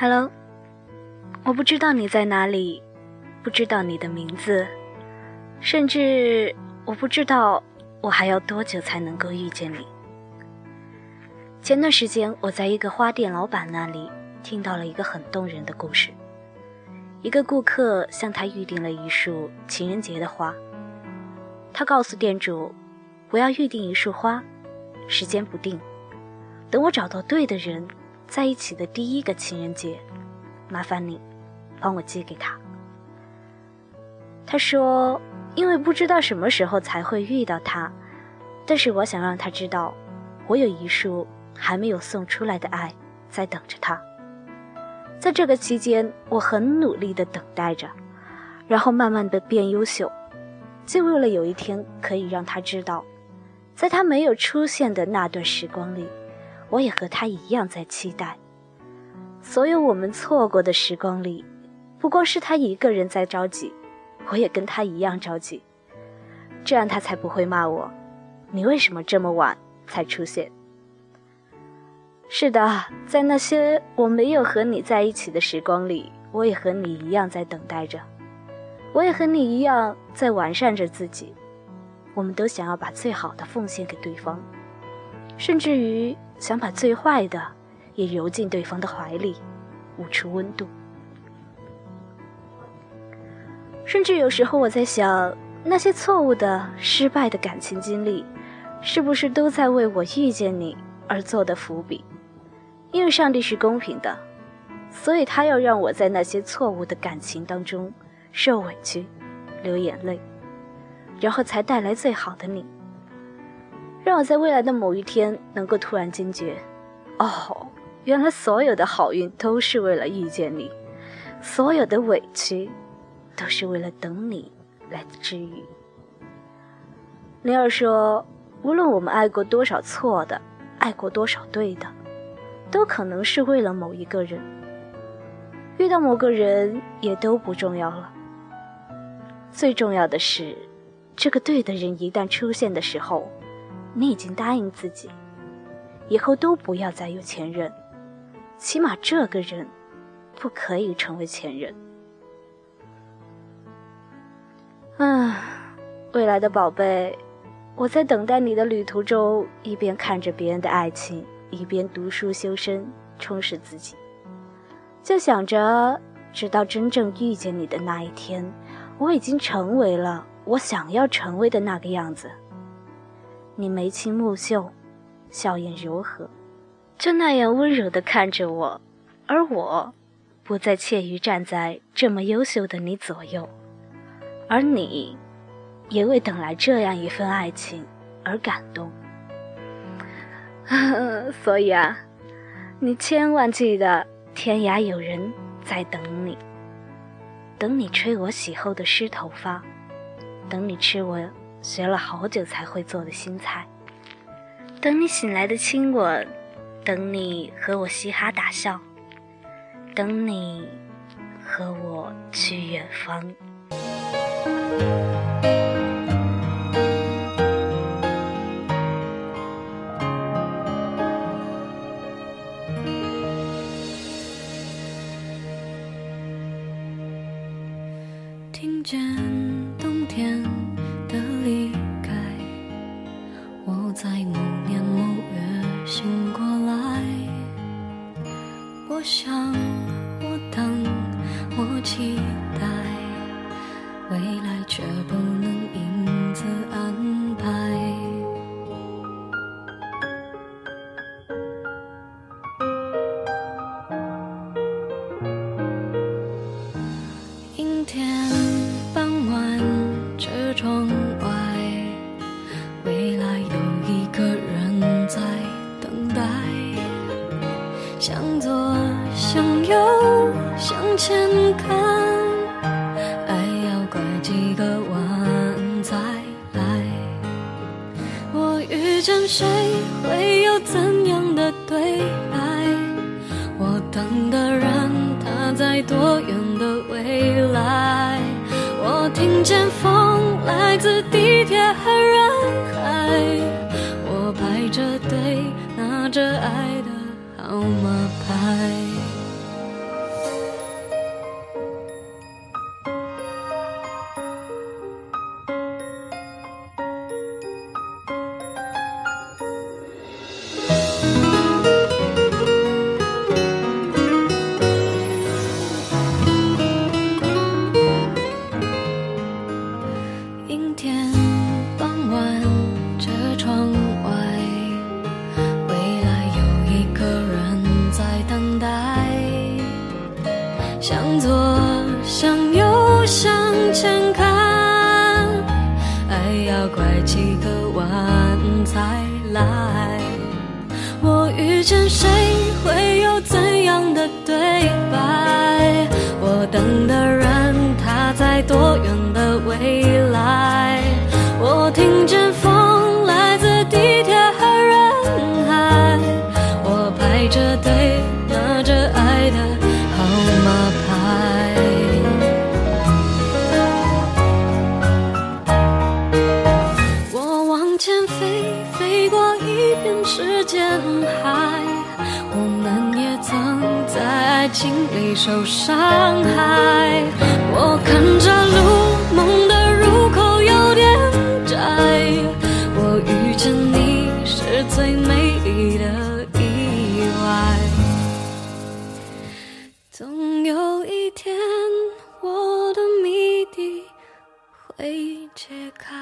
Hello，我不知道你在哪里，不知道你的名字，甚至我不知道我还要多久才能够遇见你。前段时间，我在一个花店老板那里听到了一个很动人的故事。一个顾客向他预定了一束情人节的花，他告诉店主：“我要预定一束花，时间不定，等我找到对的人。”在一起的第一个情人节，麻烦你帮我寄给他。他说：“因为不知道什么时候才会遇到他，但是我想让他知道，我有一束还没有送出来的爱在等着他。在这个期间，我很努力的等待着，然后慢慢的变优秀，就为了有一天可以让他知道，在他没有出现的那段时光里。”我也和他一样在期待，所有我们错过的时光里，不光是他一个人在着急，我也跟他一样着急。这样他才不会骂我，你为什么这么晚才出现？是的，在那些我没有和你在一起的时光里，我也和你一样在等待着，我也和你一样在完善着自己。我们都想要把最好的奉献给对方，甚至于。想把最坏的也揉进对方的怀里，捂出温度。甚至有时候我在想，那些错误的、失败的感情经历，是不是都在为我遇见你而做的伏笔？因为上帝是公平的，所以他要让我在那些错误的感情当中受委屈、流眼泪，然后才带来最好的你。让我在未来的某一天能够突然惊觉，哦，原来所有的好运都是为了遇见你，所有的委屈都是为了等你来治愈。灵儿说，无论我们爱过多少错的，爱过多少对的，都可能是为了某一个人。遇到某个人也都不重要了，最重要的是，这个对的人一旦出现的时候。你已经答应自己，以后都不要再有前任，起码这个人不可以成为前任。啊，未来的宝贝，我在等待你的旅途中，一边看着别人的爱情，一边读书修身，充实自己，就想着，直到真正遇见你的那一天，我已经成为了我想要成为的那个样子。你眉清目秀，笑颜柔和，就那样温柔地看着我，而我，不再怯于站在这么优秀的你左右，而你，也为等来这样一份爱情而感动。所以啊，你千万记得，天涯有人在等你，等你吹我洗后的湿头发，等你吃我。学了好久才会做的新菜，等你醒来的亲吻，等你和我嘻哈大笑，等你和我去远方。听见冬天。在某年某月醒过来，我想，我等，我期待，未来却不能向前看，爱要拐几个弯才来。我遇见谁，会有怎样的对白？我等的人，他在多远的未来？我听见风来自地铁和人海。我排着队，拿着爱的号码牌。向左，向右，向前看，爱要拐几个弯才来。我遇见谁，会有怎样的对白？我等的人，他在多远的前飞飞过一片时间海我们也曾在爱情里受伤害。我看着路梦的入口有点窄我遇见你是最美丽的意外。总有一天我的谜底会揭开。